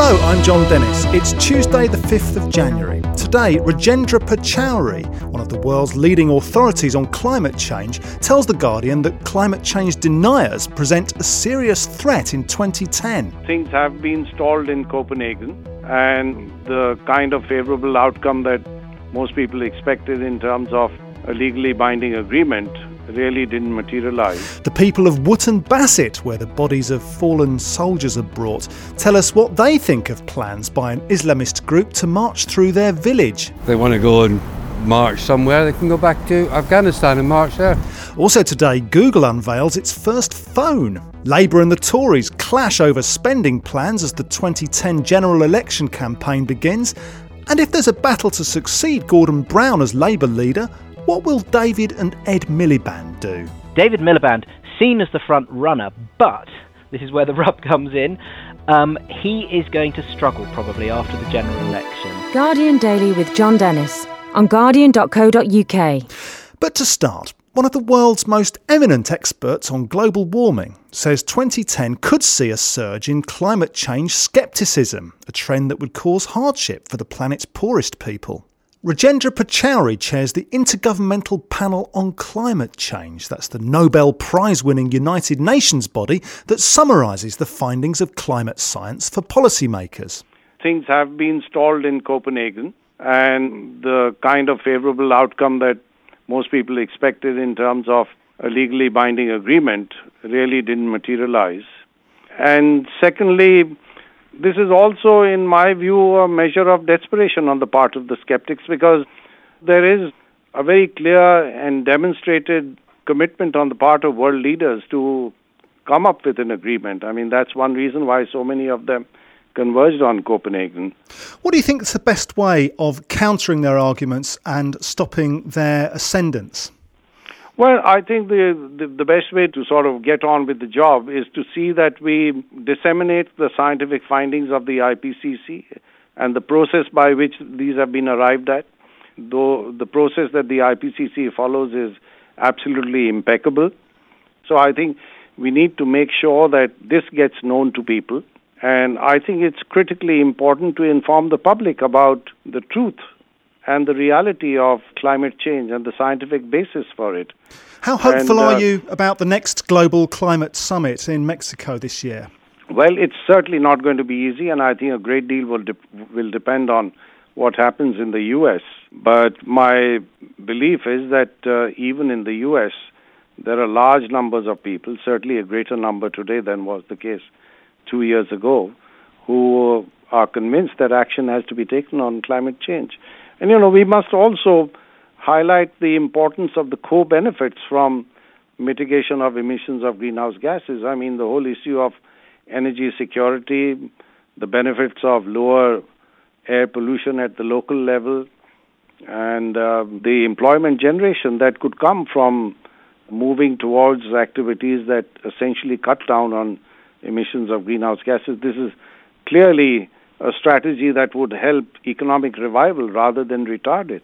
Hello, I'm Jon Dennis. It's Tuesday, the 5th of January. Today, Rajendra Pachauri, one of the world's leading authorities on climate change, tells The Guardian that climate change deniers present a serious threat in 2010. Things have been stalled in Copenhagen, and the kind of favourable outcome that most people expected in terms of a legally binding agreement really didn't materialize. The people of Wootton Bassett, where the bodies of fallen soldiers are brought, tell us what they think of plans by an Islamist group to march through their village. They want to go and march somewhere, they can go back to Afghanistan and march there. Also today, Google unveils its first phone. Labour and the Tories clash over spending plans as the 2010 general election campaign begins. And if there's a battle to succeed Gordon Brown as Labour leader, what will David and Ed Miliband do? David Miliband, seen as the front runner, but this is where the rub comes in. Um, he is going to struggle probably after the general election. Guardian Daily with Jon Dennis on guardian.co.uk. But to start, one of the world's most eminent experts on global warming says 2010 could see a surge in climate change scepticism, a trend that would cause hardship for the planet's poorest people. Rajendra Pachauri chairs the Intergovernmental Panel on Climate Change. That's the Nobel Prize winning United Nations body that summarises the findings of climate science for policymakers. Things have been stalled in Copenhagen, and the kind of favourable outcome that most people expected in terms of a legally binding agreement really didn't materialize. And secondly, this is also, in my view, a measure of desperation on the part of the skeptics because there is a very clear and demonstrated commitment on the part of world leaders to come up with an agreement. I mean, that's one reason why so many of them converged on Copenhagen. What do you think is the best way of countering their arguments and stopping their ascendance? Well, I think the, the, the best way to sort of get on with the job is to see that we disseminate the scientific findings of the IPCC and the process by which these have been arrived at. Though the process that the IPCC follows is absolutely impeccable. So I think we need to make sure that this gets known to people. And I think it's critically important to inform the public about the truth and the reality of climate change and the scientific basis for it. How hopeful and, uh, are you about the next global climate summit in Mexico this year? Well, it's certainly not going to be easy, and I think a great deal will de- will depend on what happens in the U.S. But my belief is that uh, even in the U.S., there are large numbers of people, certainly a greater number today than was the case two years ago, who are convinced that action has to be taken on climate change. And you know, we must also highlight the importance of the co benefits from mitigation of emissions of greenhouse gases. I mean, the whole issue of energy security, the benefits of lower air pollution at the local level, and uh, the employment generation that could come from moving towards activities that essentially cut down on emissions of greenhouse gases. This is clearly a strategy that would help economic revival rather than retard it.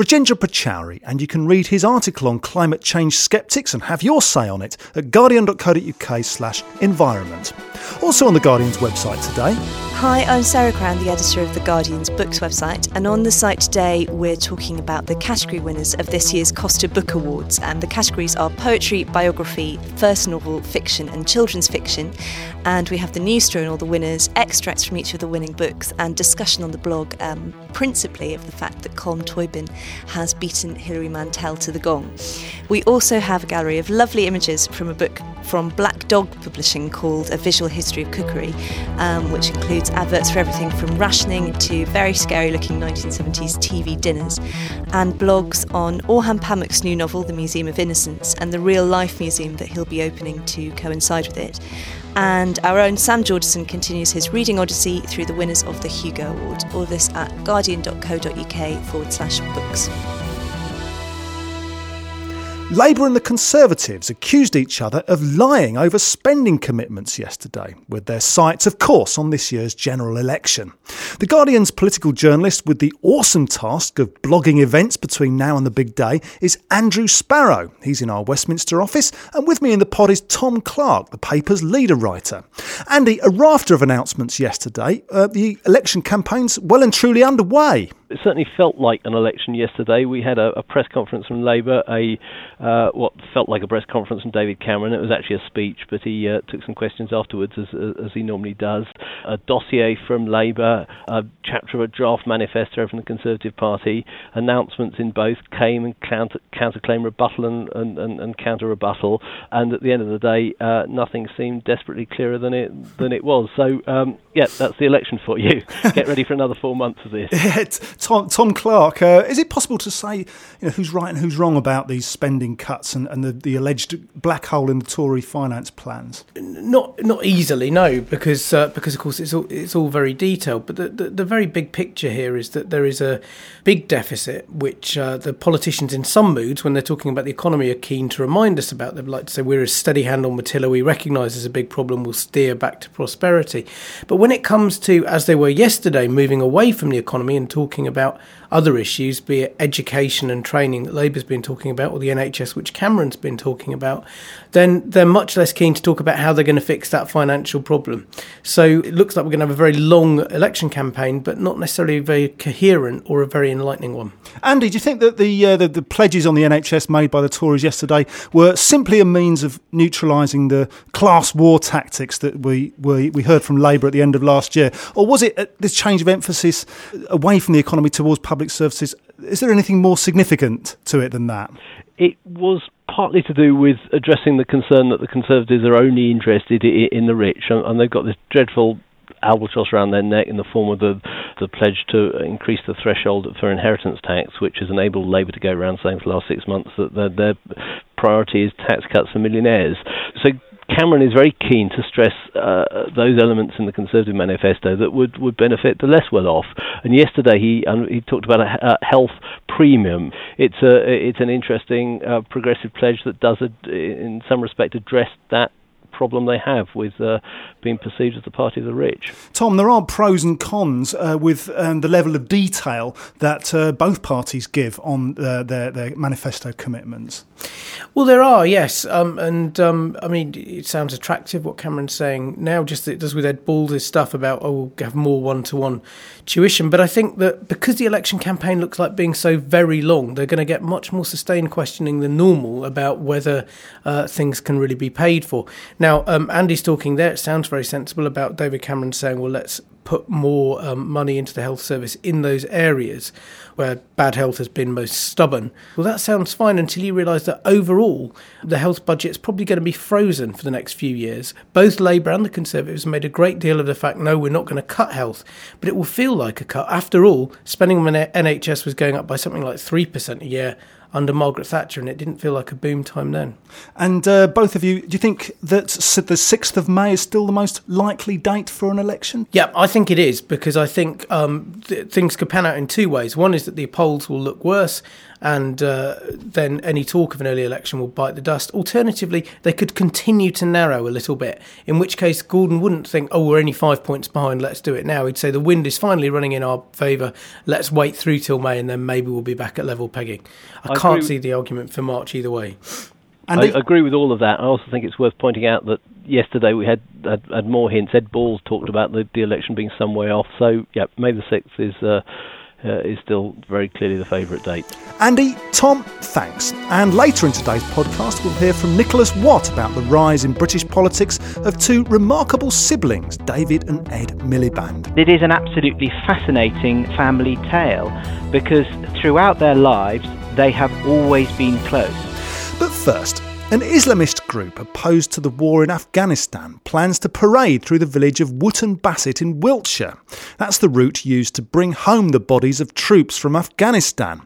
Rajendra Pachauri, and you can read his article on climate change skeptics and have your say on it at guardian.co.uk slash environment. Also on The Guardian's website today. Hi, I'm Sarah Crown, the editor of The Guardian's Books website, and on the site today we're talking about the category winners of this year's Costa Book Awards. And the categories are poetry, biography, first novel, fiction, and children's fiction. And we have the news story on all the winners, extracts from each of the winning books, and discussion on the blog, um, principally of the fact that Colm Tóibín has beaten Hilary Mantel to the gong. We also have a gallery of lovely images from a book from Black Dog Publishing called A Visual History of Cookery, um, which includes adverts for everything from rationing to very scary looking 1970s TV dinners, and blogs on Orhan Pamuk's new novel, The Museum of Innocence, and the real life museum that he'll be opening to coincide with it. And our own Sam Jordison continues his reading odyssey through the winners of the Hugo Award. All this at guardian.co.uk forward slash Labour and the Conservatives accused each other of lying over spending commitments yesterday, with their sights, of course, on this year's general election. The Guardian's political journalist with the awesome task of blogging events between now and the big day is Andrew Sparrow. He's in our Westminster office, and with me in the pod is Tom Clark, the paper's leader writer. Andy, a rafter of announcements yesterday. Uh, the election campaign's well and truly underway it certainly felt like an election yesterday. We had a, a press conference from Labour, a uh, what felt like a press conference from David Cameron. It was actually a speech, but he uh, took some questions afterwards, as, as he normally does. A dossier from Labour, a chapter of a draft manifesto from the Conservative Party. Announcements in both came and counter, counterclaim rebuttal and, and, and, and counter rebuttal. And at the end of the day, uh, nothing seemed desperately clearer than it than it was. So um, yeah, that's the election for you. Get ready for another four months of this. Tom, Tom Clark, uh, is it possible to say you know, who's right and who's wrong about these spending cuts and, and the, the alleged black hole in the Tory finance plans? Not not easily, no, because uh, because of course it's all it's all very detailed. But the, the, the, very big picture here is that there is a big deficit, which uh, the politicians in some moods, when they're talking about the economy, are keen to remind us about. They'd like to say we're a steady hand on Matilla. We recognise there's a big problem. We'll steer back to prosperity. But when it comes to, as they were yesterday, moving away from the economy and talking about other issues, be it education and training that Labour's been talking about, or the NHS, which Cameron's been talking about, then they're much less keen to talk about how they're going to fix that financial problem. So it looks like we're going to have a very long election campaign, but not necessarily a very coherent or a very enlightening one. Andy, do you think that the, uh, the, the pledges on the NHS made by the Tories yesterday were simply a means of neutralising the class war tactics that we, we we heard from Labour at the end of last year, or was it this change of emphasis away from the economy towards public services? Is there anything more significant to it than that? It was partly to do with addressing the concern that the Conservatives are only interested in the rich, and they've got this dreadful albatross around their neck in the form of the the pledge to increase the threshold for inheritance tax, which has enabled Labour to go around saying for the last six months that their, their priority is tax cuts for millionaires. So Cameron is very keen to stress uh, those elements in the Conservative manifesto that would, would benefit the less well off. And yesterday he um, he talked about a, a, health premium. It's a it's an interesting uh, progressive pledge that does, a, in some respect, address that problem they have with uh, being perceived as the party of the rich. Tom, there are pros and cons uh, with um, the level of detail that uh, both parties give on uh, their, their manifesto commitments. Well, there are, yes. Um, and um, I mean, it sounds attractive what Cameron's saying now, just it does with Ed Balls' stuff about, oh, we'll have more one to one tuition. But I think that because the election campaign looks like being so very long, they're going to get much more sustained questioning than normal about whether uh, things can really be paid for. Now, um, Andy's talking there, it sounds very sensible about David Cameron saying, well, let's put more um, money into the health service in those areas where bad health has been most stubborn. Well, that sounds fine until you realise that overall the health budget is probably going to be frozen for the next few years. Both Labour and the Conservatives made a great deal of the fact, no, we're not going to cut health, but it will feel like a cut. After all, spending on NHS was going up by something like 3% a year under Margaret Thatcher, and it didn't feel like a boom time then. And uh, both of you, do you think that the 6th of May is still the most likely date for an election? Yeah, I think it is because I think um, th- things could pan out in two ways. One is that the polls will look worse, and uh, then any talk of an early election will bite the dust. Alternatively, they could continue to narrow a little bit, in which case Gordon wouldn't think, oh, we're only five points behind, let's do it now. He'd say the wind is finally running in our favour, let's wait through till May and then maybe we'll be back at level pegging. I, I can't see the argument for March either way. And I agree with all of that. I also think it's worth pointing out that yesterday we had had, had more hints. Ed Balls talked about the, the election being some way off. So, yeah, May the 6th is. Uh, uh, is still very clearly the favourite date. Andy, Tom, thanks. And later in today's podcast, we'll hear from Nicholas Watt about the rise in British politics of two remarkable siblings, David and Ed Miliband. It is an absolutely fascinating family tale because throughout their lives, they have always been close. But first, an Islamist group opposed to the war in Afghanistan plans to parade through the village of Wootton Bassett in Wiltshire. That's the route used to bring home the bodies of troops from Afghanistan.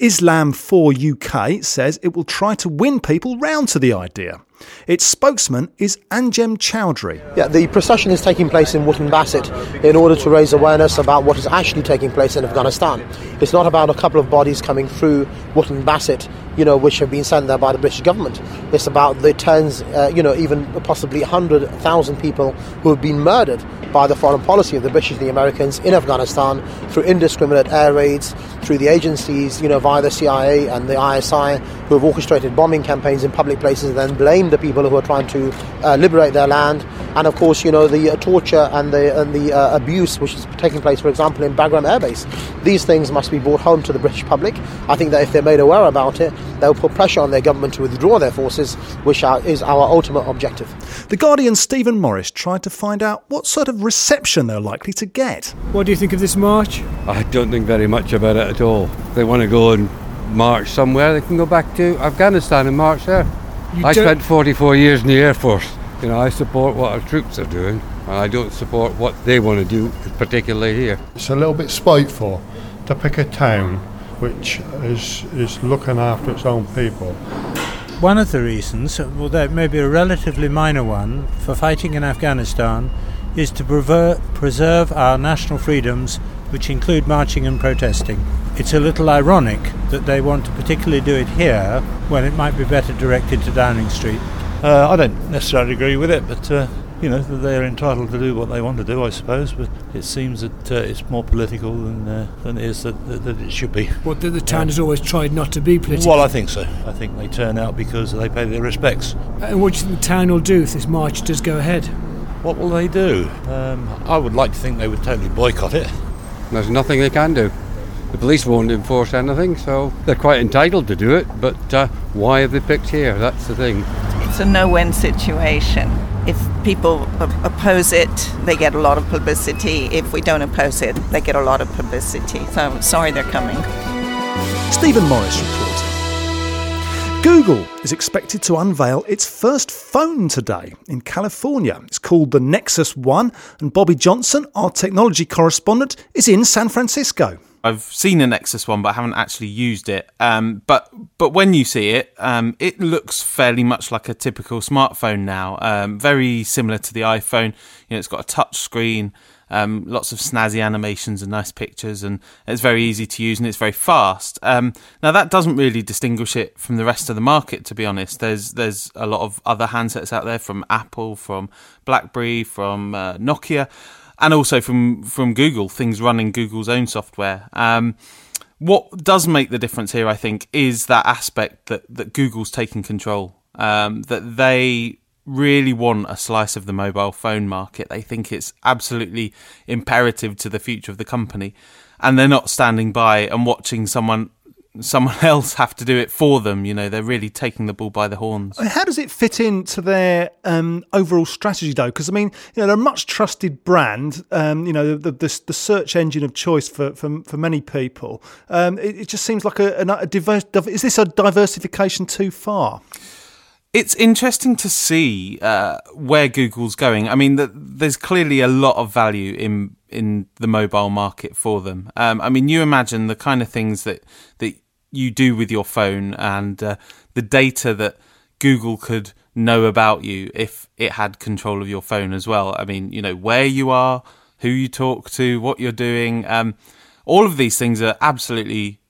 Islam 4 UK says it will try to win people round to the idea. Its spokesman is Anjem Choudary. Yeah, the procession is taking place in Wootton Bassett in order to raise awareness about what is actually taking place in Afghanistan. It's not about a couple of bodies coming through Wootton Bassett, you know, which have been sent there by the British government. It's about the tens, uh, you know, even possibly 100,000 people who have been murdered by the foreign policy of the British and the Americans in Afghanistan through indiscriminate air raids, through the agencies, you know, via the CIA and the ISI, who have orchestrated bombing campaigns in public places and then blamed the people who are trying to uh, liberate their land. And of course, you know, the uh, torture and the, and the uh, abuse which is taking place, for example, in Bagram Air Base. These things must be brought home to the British public. I think that if they're made aware about it, they'll put pressure on their government to withdraw their forces, which are, is our ultimate objective. The Guardian's Stephen Morris tried to find out what sort of reception they're likely to get. What do you think of this march? I don't think very much about it at all. They want to go and march somewhere, they can go back to Afghanistan and march there. You I spent 44 years in the Air Force. You know, I support what our troops are doing, and I don't support what they want to do, particularly here. It's a little bit spiteful to pick a town which is, is looking after its own people. One of the reasons, although it may be a relatively minor one, for fighting in Afghanistan is to prever- preserve our national freedoms, which include marching and protesting. It's a little ironic that they want to particularly do it here when it might be better directed to Downing Street. Uh, I don't necessarily agree with it, but uh, you know they're entitled to do what they want to do, I suppose. But it seems that uh, it's more political than uh, than it is that, that, that it should be. What the, the town has always tried not to be political. Well, I think so. I think they turn out because they pay their respects. And what do you think the town will do if this march does go ahead? What will they do? Um, I would like to think they would totally boycott it. There's nothing they can do. The police won't enforce anything, so they're quite entitled to do it, but uh, why have they picked here? That's the thing. It's a no-win situation. If people oppose it, they get a lot of publicity. If we don't oppose it, they get a lot of publicity. So sorry they're coming. Stephen Morris reporting. Google is expected to unveil its first phone today in California. It's called the Nexus One, and Bobby Johnson, our technology correspondent, is in San Francisco. I've seen a Nexus one, but I haven't actually used it. Um, but but when you see it, um, it looks fairly much like a typical smartphone now. Um, very similar to the iPhone. You know, it's got a touch screen, um, lots of snazzy animations and nice pictures, and it's very easy to use and it's very fast. Um, now that doesn't really distinguish it from the rest of the market, to be honest. There's there's a lot of other handsets out there from Apple, from BlackBerry, from uh, Nokia and also from from Google, things running Google's own software. Um, what does make the difference here, I think, is that aspect that that Google's taking control. Um, that they really want a slice of the mobile phone market. They think it's absolutely imperative to the future of the company, and they're not standing by and watching someone someone else have to do it for them. You know, they're really taking the bull by the horns. How does it fit into their um, overall strategy, though? Because I mean, you know, they're a much trusted brand. Um, you know, the, the, the search engine of choice for for, for many people. Um, it, it just seems like a, a, a diverse. Is this a diversification too far? It's interesting to see uh, where Google's going. I mean, the, there's clearly a lot of value in in the mobile market for them. Um, I mean, you imagine the kind of things that that you do with your phone and uh, the data that Google could know about you if it had control of your phone as well. I mean, you know, where you are, who you talk to, what you're doing. Um, all of these things are absolutely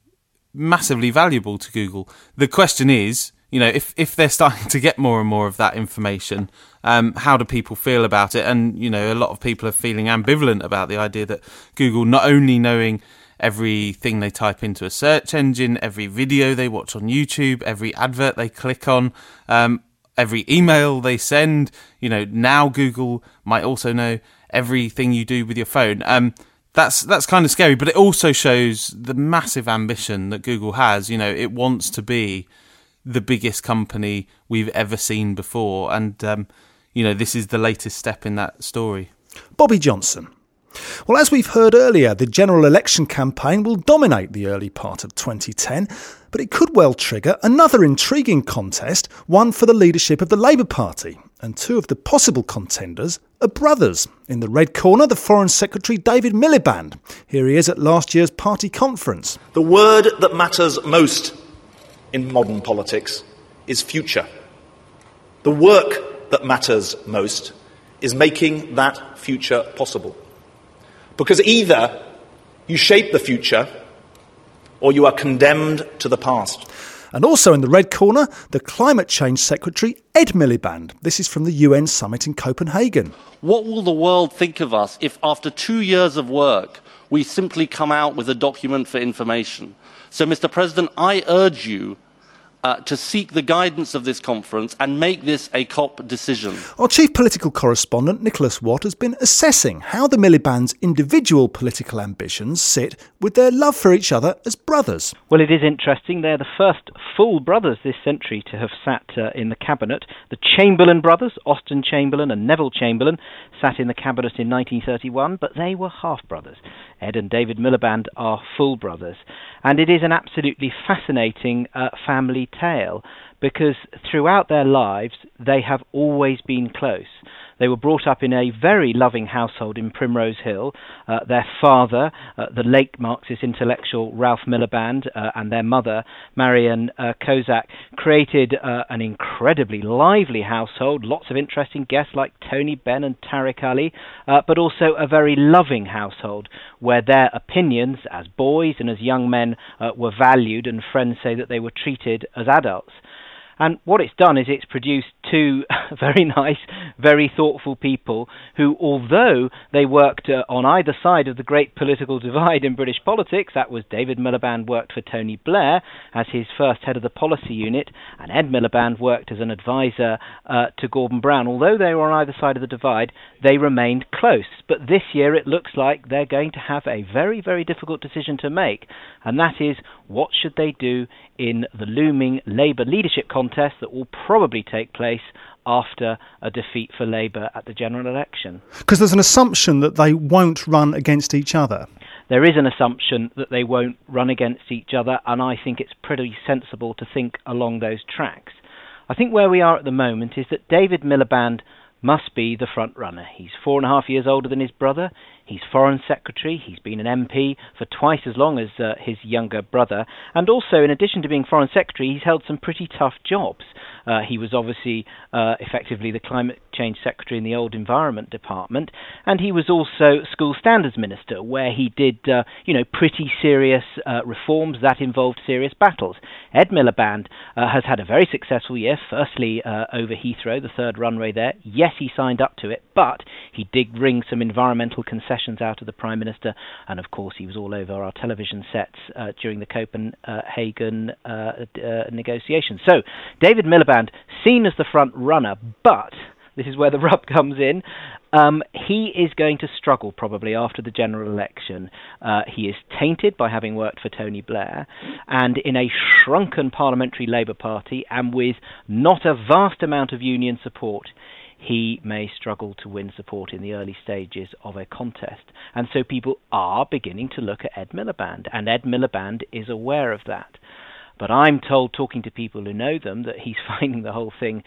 massively valuable to Google. The question is, you know, if, if they're starting to get more and more of that information, um, how do people feel about it? And, you know, a lot of people are feeling ambivalent about the idea that Google not only knowing everything they type into a search engine, every video they watch on YouTube, every advert they click on, um, every email they send, you know, now Google might also know everything you do with your phone. Um, that's that's kind of scary, but it also shows the massive ambition that Google has. You know, it wants to be the biggest company we've ever seen before, and um, you know, this is the latest step in that story. Bobby Johnson. Well, as we've heard earlier, the general election campaign will dominate the early part of 2010, but it could well trigger another intriguing contest, one for the leadership of the Labour Party. And two of the possible contenders are brothers. In the red corner, the Foreign Secretary David Miliband. Here he is at last year's party conference. The word that matters most in modern politics is future. The work that matters most is making that future possible. Because either you shape the future or you are condemned to the past. And also in the red corner, the Climate Change Secretary, Ed Miliband. This is from the UN summit in Copenhagen. What will the world think of us if, after two years of work, we simply come out with a document for information? So, Mr. President, I urge you uh, to seek the guidance of this conference and make this a COP decision. Our chief political correspondent, Nicholas Watt, has been assessing how the Miliband's individual political ambitions sit with their love for each other as brothers. Well, it is interesting. They're the first full brothers this century to have sat uh, in the cabinet. The Chamberlain brothers, Austen Chamberlain and Neville Chamberlain, sat in the cabinet in 1931, but they were half brothers. Ed and David Miliband are full brothers. And it is an absolutely fascinating uh, family tale because throughout their lives they have always been close. They were brought up in a very loving household in Primrose Hill. Uh, their father, uh, the late Marxist intellectual Ralph Miliband, uh, and their mother, Marion uh, Kozak, created uh, an incredibly lively household, lots of interesting guests like Tony Benn and Tariq Ali, uh, but also a very loving household where their opinions as boys and as young men were valued, and friends say that they were treated as adults. And what it's done is it's produced two very nice, very thoughtful people who, although they worked uh, on either side of the great political divide in British politics, that was David Miliband worked for Tony Blair as his first head of the policy unit, and Ed Miliband worked as an advisor uh, to Gordon Brown. Although they were on either side of the divide, they remained close. But this year it looks like they're going to have a very, very difficult decision to make, and that is what should they do in the looming Labour leadership contest that will probably take place after a defeat for Labour at the general election. Because there's an assumption that they won't run against each other. There is an assumption that they won't run against each other, and I think it's pretty sensible to think along those tracks. I think where we are at the moment is that David Miliband must be the front runner. He's four and a half years older than his brother. He's Foreign Secretary. He's been an MP for twice as long as uh, his younger brother. And also, in addition to being Foreign Secretary, he's held some pretty tough jobs. Uh, he was obviously uh, effectively the Climate Change Secretary in the old Environment Department, and he was also School Standards Minister, where he did, uh, you know, pretty serious uh, reforms that involved serious battles. Ed Miliband uh, has had a very successful year, firstly over Heathrow, the third runway there. Yes, he signed up to it, but he did wring some environmental concessions concessions out of the Prime Minister, and of course he was all over our television sets uh, during the Copenhagen uh, uh, negotiations. So David Miliband, seen as the front runner, but this is where the rub comes in. Um, he is going to struggle probably after the general election. Uh, he is tainted by having worked for Tony Blair, and in a shrunken parliamentary Labour Party, and with not a vast amount of union support, he may struggle to win support in the early stages of a contest. And so people are beginning to look at Ed Miliband, and Ed Miliband is aware of that. But I'm told, talking to people who know them, that he's finding the whole thing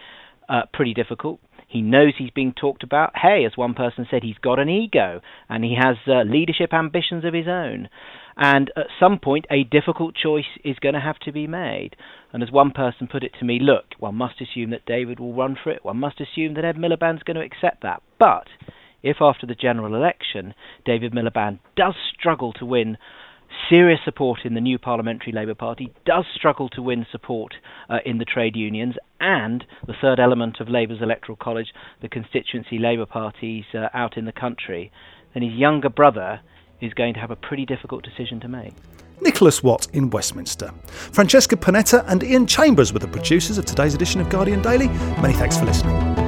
uh, pretty difficult. He knows he's being talked about. Hey, as one person said, he's got an ego and he has uh, leadership ambitions of his own. And at some point, a difficult choice is going to have to be made. And as one person put it to me, look, one must assume that David will run for it. One must assume that Ed Miliband's going to accept that. But if after the general election, David Miliband does struggle to win serious support in the new parliamentary Labour Party, does struggle to win support uh, in the trade unions, and the third element of Labour's electoral college, the constituency Labour parties uh, out in the country, then his younger brother is going to have a pretty difficult decision to make. Nicholas Watt in Westminster. Francesca Panetta and Ian Chambers were the producers of today's edition of Guardian Daily. Many thanks for listening.